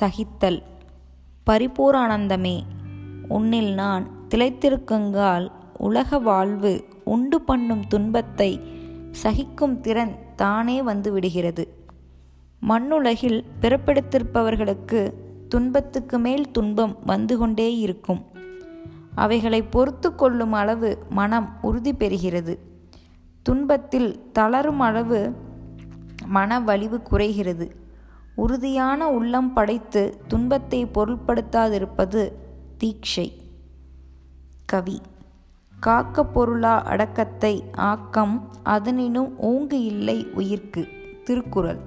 சகித்தல். பரிபூரானந்தமே உன்னில் நான் திளைத்திருக்குங்கால் உலக வாழ்வு உண்டு பண்ணும் துன்பத்தை சகிக்கும் திறன் தானே வந்து விடுகிறது. மண்ணுலகில் பிறப்பெடுத்திருப்பவர்களுக்கு துன்பத்துக்கு மேல் துன்பம் வந்து கொண்டே இருக்கும். அவைகளை பொறுத்து கொள்ளும் அளவு மனம் உறுதி பெறுகிறது. துன்பத்தில் தளரும் அளவு மன வலிவு குறைகிறது. உறுதியான உள்ளம் படைத்து துன்பத்தை பொருட்படுத்தாதிருப்பது தீட்சை. கவி காக்க பொருளா அடக்கத்தை ஆக்கம் அதனினும் ஓங்கு இல்லை உயிர்க்கு. திருக்குறள்.